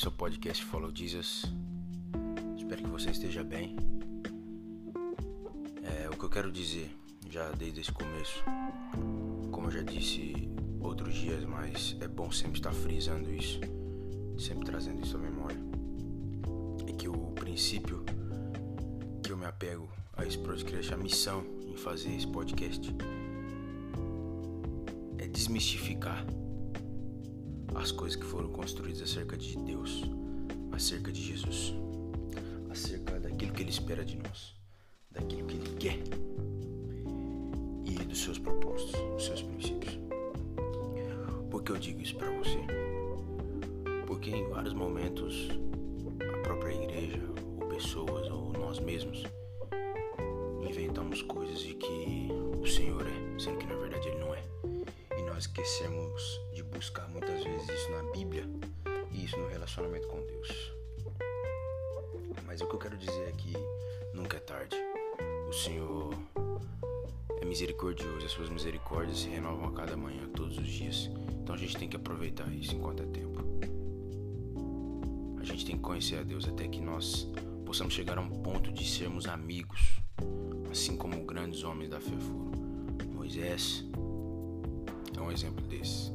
Esse é o podcast Follow Jesus. Espero que você esteja bem. É, o que eu quero dizer, já desde esse começo, como eu já disse outros dias, mas é bom sempre estar frisando isso, sempre trazendo isso à memória, é que o princípio que eu me apego a esse podcast, a missão em fazer esse podcast, é desmistificar as coisas que foram construídas acerca de Deus, acerca de Jesus, acerca daquilo que Ele espera de nós, daquilo que Ele quer e dos seus propósitos, dos seus princípios. Por que eu digo isso para você? Porque em vários momentos a própria igreja, ou pessoas, ou nós mesmos, inventamos coisas de que o Senhor é, sendo que na verdade Ele não é. Nós esquecemos de buscar muitas vezes isso na Bíblia e isso no relacionamento com Deus. Mas o que eu quero dizer é que nunca é tarde. O Senhor é misericordioso, as suas misericórdias se renovam a cada manhã, todos os dias. Então a gente tem que aproveitar isso enquanto é tempo. A gente tem que conhecer a Deus até que nós possamos chegar a um ponto de sermos amigos, assim como grandes homens da fé foram. Moisés é um exemplo desse.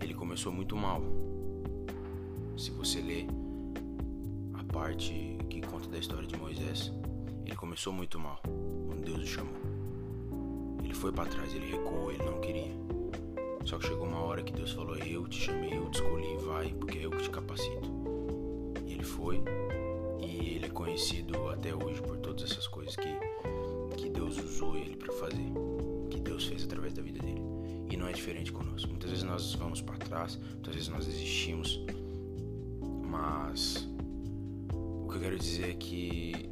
Ele começou muito mal. Se você ler a parte que conta da história de Moisés, ele começou muito mal quando Deus o chamou. Ele foi para trás, ele recuou, ele não queria. Só que chegou uma hora que Deus falou: Eu te chamei, eu te escolhi, vai, porque eu que te capacito. E ele foi, e ele é conhecido até hoje por todas essas coisas que, que Deus usou ele para fazer, que Deus fez através da vida dele. E não é diferente conosco. Muitas vezes nós vamos para trás, muitas vezes nós desistimos, mas o que eu quero dizer é que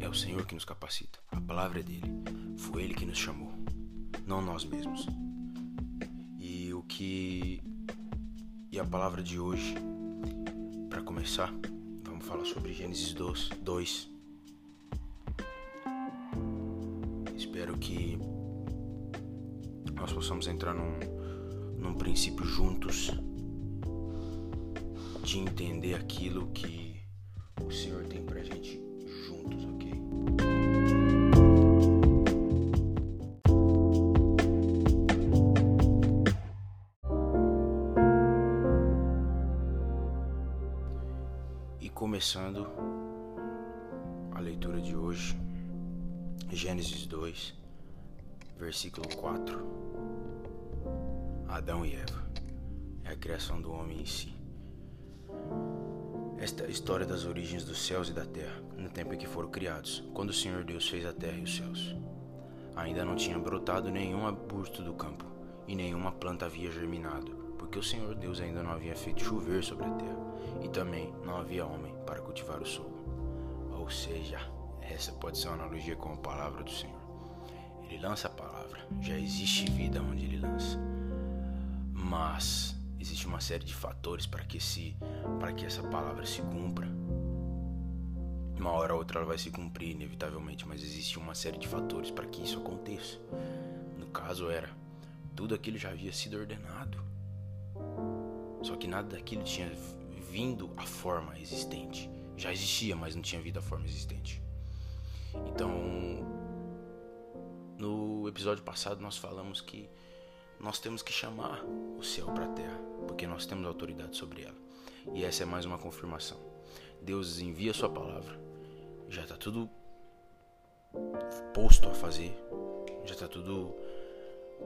é o Senhor que nos capacita. A palavra é dele. Foi ele que nos chamou, não nós mesmos. E o que e a palavra de hoje para começar, vamos falar sobre Gênesis 2. Espero que nós possamos entrar num, num princípio juntos de entender aquilo que o Senhor tem pra gente juntos, ok? E começando a leitura de hoje, Gênesis 2, versículo 4. Adão e Eva é a criação do homem em si. Esta é a história das origens dos céus e da terra, no tempo em que foram criados, quando o Senhor Deus fez a terra e os céus. Ainda não tinha brotado nenhum arbusto do campo, e nenhuma planta havia germinado, porque o Senhor Deus ainda não havia feito chover sobre a terra, e também não havia homem para cultivar o solo. Ou seja, essa pode ser uma analogia com a palavra do Senhor. Ele lança a palavra, já existe vida onde ele lança. Mas existe uma série de fatores para que se para que essa palavra se cumpra. Uma hora ou outra ela vai se cumprir inevitavelmente, mas existe uma série de fatores para que isso aconteça. No caso era tudo aquilo já havia sido ordenado. Só que nada daquilo tinha vindo à forma existente. Já existia, mas não tinha vindo à forma existente. Então, no episódio passado nós falamos que nós temos que chamar o céu para a terra, porque nós temos autoridade sobre ela. E essa é mais uma confirmação. Deus envia a sua palavra, já está tudo posto a fazer, já está tudo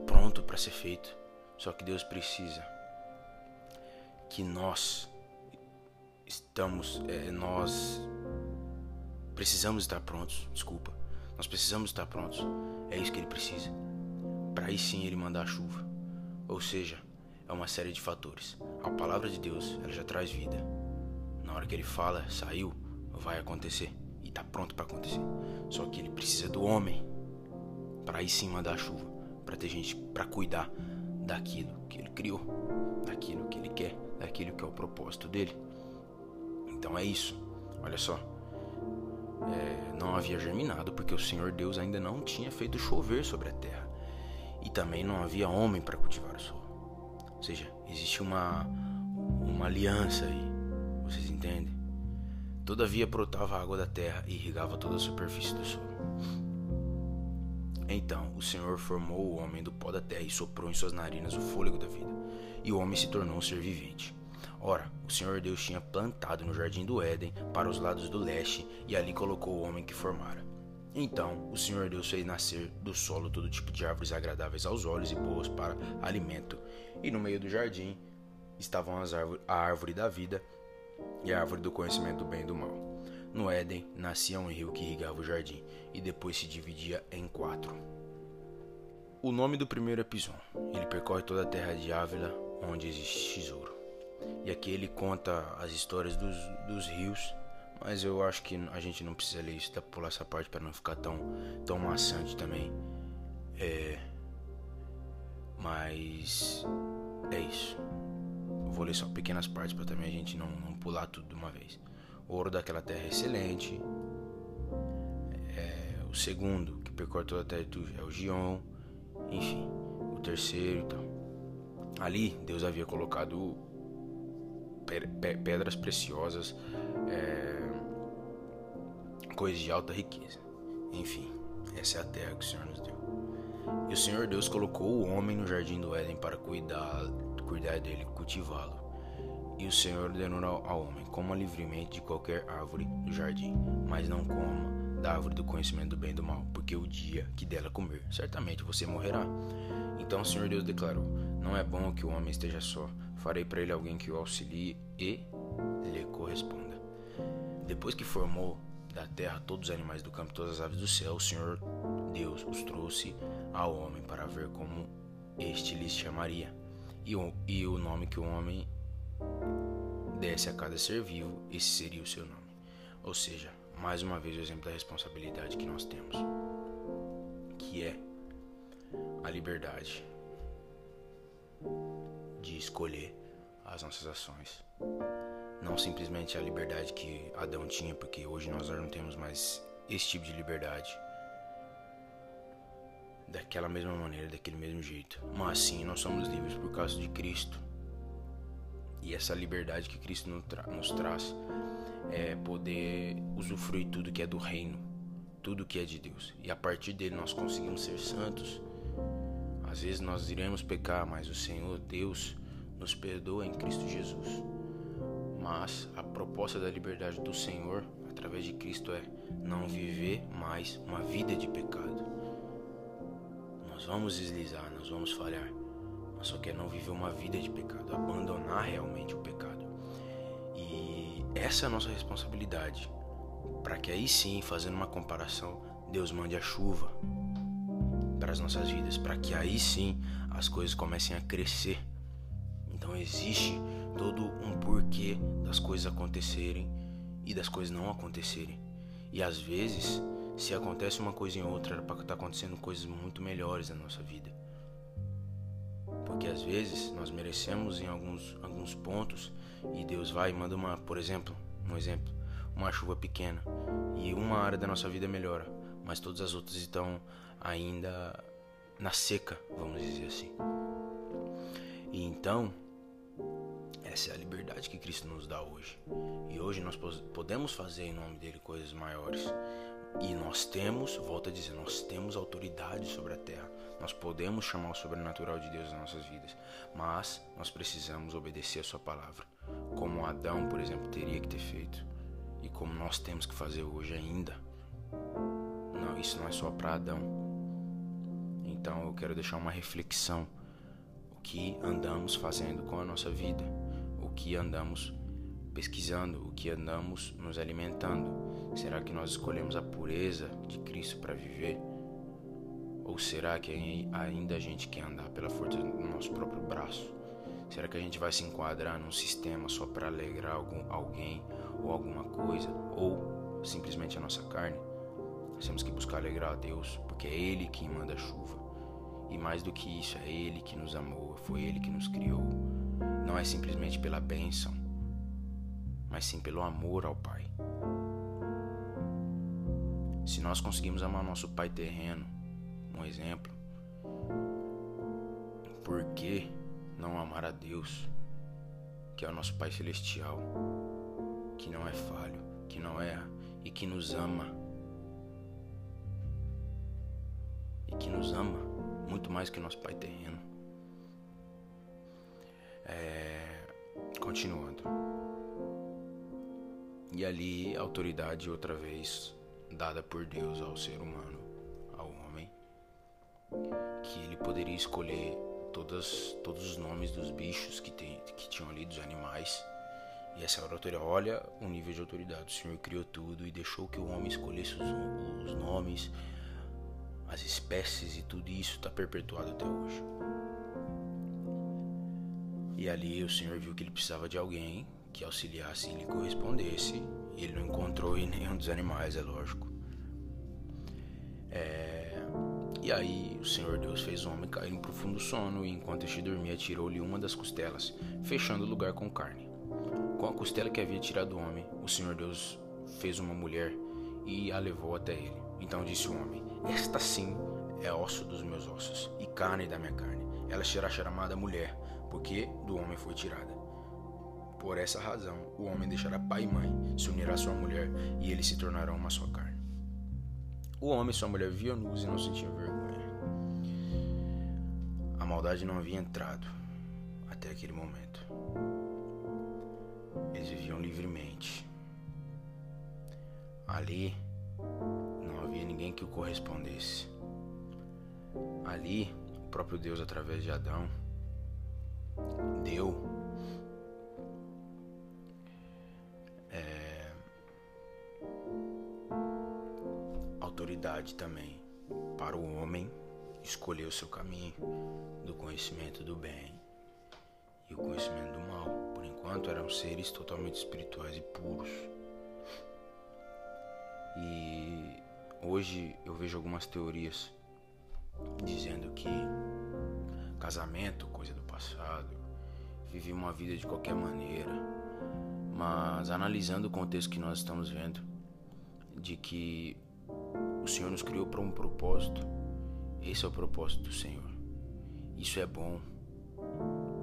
pronto para ser feito. Só que Deus precisa que nós estamos, é, nós precisamos estar prontos. Desculpa, nós precisamos estar prontos. É isso que Ele precisa para aí sim ele mandar a chuva. Ou seja, é uma série de fatores. A palavra de Deus, ela já traz vida. Na hora que ele fala, saiu, vai acontecer e tá pronto para acontecer. Só que ele precisa do homem para aí sim mandar a chuva, para ter gente para cuidar daquilo que ele criou, daquilo que ele quer, daquilo que é o propósito dele. Então é isso. Olha só. É, não havia germinado porque o Senhor Deus ainda não tinha feito chover sobre a terra e também não havia homem para cultivar o solo. Ou seja, existe uma, uma aliança aí. Vocês entendem? Todavia brotava a água da terra e irrigava toda a superfície do solo. Então o Senhor formou o homem do pó da terra e soprou em suas narinas o fôlego da vida, e o homem se tornou um ser vivente. Ora, o Senhor Deus tinha plantado no jardim do Éden, para os lados do leste, e ali colocou o homem que formara. Então o Senhor Deus fez nascer do solo todo tipo de árvores agradáveis aos olhos e boas para alimento, e no meio do jardim estavam as árvores, a árvore da vida e a árvore do conhecimento do bem e do mal. No Éden nascia um rio que irrigava o jardim, e depois se dividia em quatro. O nome do primeiro é Pison. Ele percorre toda a terra de Ávila, onde existe tesouro. E aqui ele conta as histórias dos, dos rios, mas eu acho que a gente não precisa ler isso, pra pular essa parte para não ficar tão, tão maçante também. É. Mas. É isso. vou ler só pequenas partes para também a gente não, não pular tudo de uma vez. O ouro daquela terra é excelente. É, o segundo, que percorre toda a terra, é o Gion. Enfim, o terceiro então. Ali, Deus havia colocado pedras preciosas, é, coisas de alta riqueza. Enfim, essa é a terra que o Senhor nos deu. E o Senhor Deus colocou o homem no jardim do Éden para cuidar, cuidar dele, cultivá-lo. E o Senhor ordenou ao homem: coma livremente de qualquer árvore do jardim, mas não coma da árvore do conhecimento do bem e do mal, porque o dia que dela comer, certamente você morrerá. Então o Senhor Deus declarou: Não é bom que o homem esteja só. Farei para ele alguém que o auxilie e lhe corresponda. Depois que formou da terra todos os animais do campo, todas as aves do céu, o Senhor Deus os trouxe ao homem para ver como este lhes chamaria. E o, e o nome que o homem desse a cada ser vivo, esse seria o seu nome. Ou seja, mais uma vez o exemplo da responsabilidade que nós temos, que é a liberdade de escolher as nossas ações. Não simplesmente a liberdade que Adão tinha, porque hoje nós não temos mais esse tipo de liberdade. Daquela mesma maneira, daquele mesmo jeito. Mas sim, nós somos livres por causa de Cristo. E essa liberdade que Cristo nos, tra nos traz é poder usufruir tudo que é do reino, tudo que é de Deus. E a partir dele nós conseguimos ser santos. Às vezes nós iremos pecar, mas o Senhor Deus nos perdoa em Cristo Jesus. Mas a proposta da liberdade do Senhor, através de Cristo, é não viver mais uma vida de pecado. Nós vamos deslizar, nós vamos falhar, mas só quer não viver uma vida de pecado, abandonar realmente o pecado. E essa é a nossa responsabilidade, para que aí sim, fazendo uma comparação, Deus mande a chuva para as nossas vidas, para que aí sim as coisas comecem a crescer. Então existe todo um porquê das coisas acontecerem e das coisas não acontecerem. E às vezes, se acontece uma coisa em outra, era para estar acontecendo coisas muito melhores na nossa vida. Porque às vezes nós merecemos em alguns, alguns pontos e Deus vai e manda uma, por exemplo, um exemplo, uma chuva pequena e uma área da nossa vida melhora, mas todas as outras estão ainda na seca, vamos dizer assim. E então, essa é a liberdade que Cristo nos dá hoje. E hoje nós podemos fazer em nome dele coisas maiores. E nós temos, volto a dizer, nós temos autoridade sobre a terra. Nós podemos chamar o sobrenatural de Deus nas nossas vidas, mas nós precisamos obedecer a sua palavra, como Adão, por exemplo, teria que ter feito e como nós temos que fazer hoje ainda. Não, isso não é só para Adão. Então eu quero deixar uma reflexão o que andamos fazendo com a nossa vida, o que andamos pesquisando, o que andamos nos alimentando. Será que nós escolhemos a pureza de Cristo para viver? Ou será que ainda a gente quer andar pela força do nosso próprio braço? Será que a gente vai se enquadrar num sistema só para alegrar algum, alguém ou alguma coisa? Ou simplesmente a nossa carne? Nós temos que buscar alegrar a Deus, porque é Ele quem manda a chuva. E mais do que isso, é Ele que nos amou, foi Ele que nos criou. Não é simplesmente pela bênção, mas sim pelo amor ao Pai. Se nós conseguimos amar nosso Pai terreno, um exemplo. Por que não amar a Deus, que é o nosso Pai Celestial? que não é falho, que não erra e que nos ama. E que nos ama muito mais que nosso pai terreno. É... Continuando. E ali, autoridade outra vez dada por Deus ao ser humano, ao homem, que ele poderia escolher todas, todos os nomes dos bichos que, tem, que tinham ali, dos animais. E essa autoridade, olha o nível de autoridade. O Senhor criou tudo e deixou que o homem escolhesse os, os nomes, as espécies e tudo isso está perpetuado até hoje. E ali o Senhor viu que ele precisava de alguém que auxiliasse e lhe correspondesse. E ele não encontrou em nenhum dos animais, é lógico. É... E aí o Senhor Deus fez o homem cair em profundo sono, e enquanto este dormia, tirou-lhe uma das costelas, fechando o lugar com carne. Com a costela que havia tirado o homem, o Senhor Deus fez uma mulher e a levou até ele. Então disse o homem: Esta sim é osso dos meus ossos e carne da minha carne. Ela será chamada mulher, porque do homem foi tirada. Por essa razão, o homem deixará pai e mãe, se unirá à sua mulher, e eles se tornarão uma só carne. O homem e sua mulher viam nus e não sentiam vergonha. A maldade não havia entrado até aquele momento. Eles viviam livremente. Ali não havia ninguém que o correspondesse. Ali, o próprio Deus, através de Adão, deu autoridade também para o homem escolher o seu caminho do conhecimento do bem e o conhecimento do mal. Por enquanto eram seres totalmente espirituais e puros. E hoje eu vejo algumas teorias dizendo que casamento, coisa do passado, vive uma vida de qualquer maneira. Mas analisando o contexto que nós estamos vendo, de que o Senhor nos criou para um propósito. Esse é o propósito do Senhor. Isso é bom.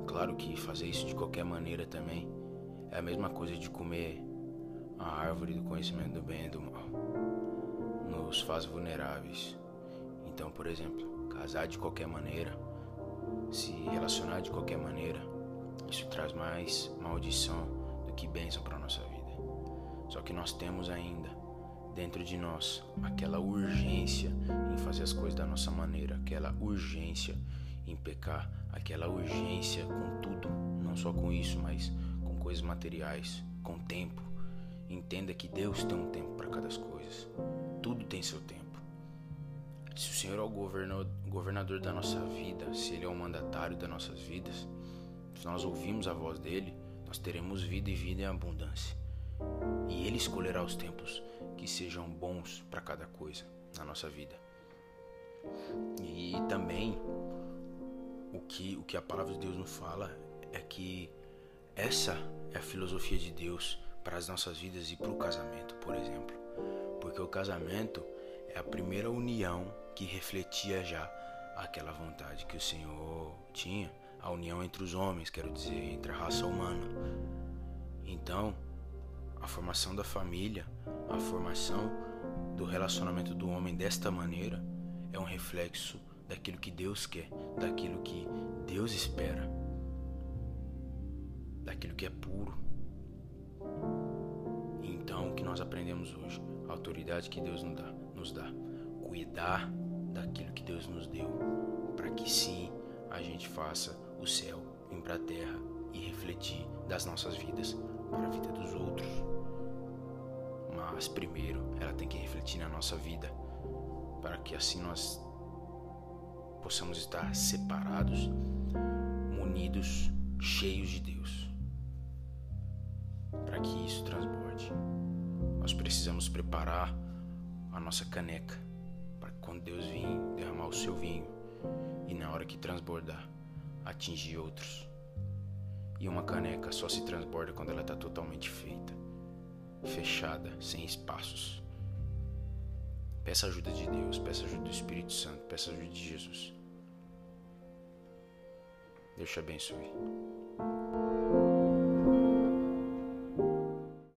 Claro que fazer isso de qualquer maneira também é a mesma coisa de comer a árvore do conhecimento do bem e do mal. Nos faz vulneráveis. Então, por exemplo, casar de qualquer maneira, se relacionar de qualquer maneira, isso traz mais maldição do que bênção para nossa vida. Só que nós temos ainda dentro de nós aquela urgência em fazer as coisas da nossa maneira, aquela urgência em pecar, aquela urgência com tudo, não só com isso, mas com coisas materiais, com tempo. Entenda que Deus tem um tempo para cada coisa. Tudo tem seu tempo. Se o Senhor é o governador da nossa vida, se Ele é o mandatário das nossas vidas, se nós ouvimos a voz dele, nós teremos vida e vida em abundância. E Ele escolherá os tempos que sejam bons para cada coisa na nossa vida. E também o que, o que a palavra de Deus nos fala é que essa é a filosofia de Deus para as nossas vidas e para o casamento, por exemplo. Porque o casamento é a primeira união que refletia já aquela vontade que o Senhor tinha, a união entre os homens, quero dizer, entre a raça humana. Então, a formação da família, a formação do relacionamento do homem desta maneira é um reflexo daquilo que Deus quer, daquilo que Deus espera, daquilo que é puro. Então, o que nós aprendemos hoje? A autoridade que Deus nos dá, nos dá. Cuidar daquilo que Deus nos deu, para que sim a gente faça o céu vir para a terra e refletir das nossas vidas para a vida dos outros. Mas primeiro ela tem que refletir na nossa vida, para que assim nós possamos estar separados, munidos, cheios de Deus. Para que isso transborde, nós precisamos preparar a nossa caneca para quando Deus vir derramar o seu vinho e na hora que transbordar, atingir outros. E uma caneca só se transborda quando ela está totalmente feita, fechada, sem espaços. Peça ajuda de Deus, peça ajuda do Espírito Santo, peça ajuda de Jesus. Deus te abençoe.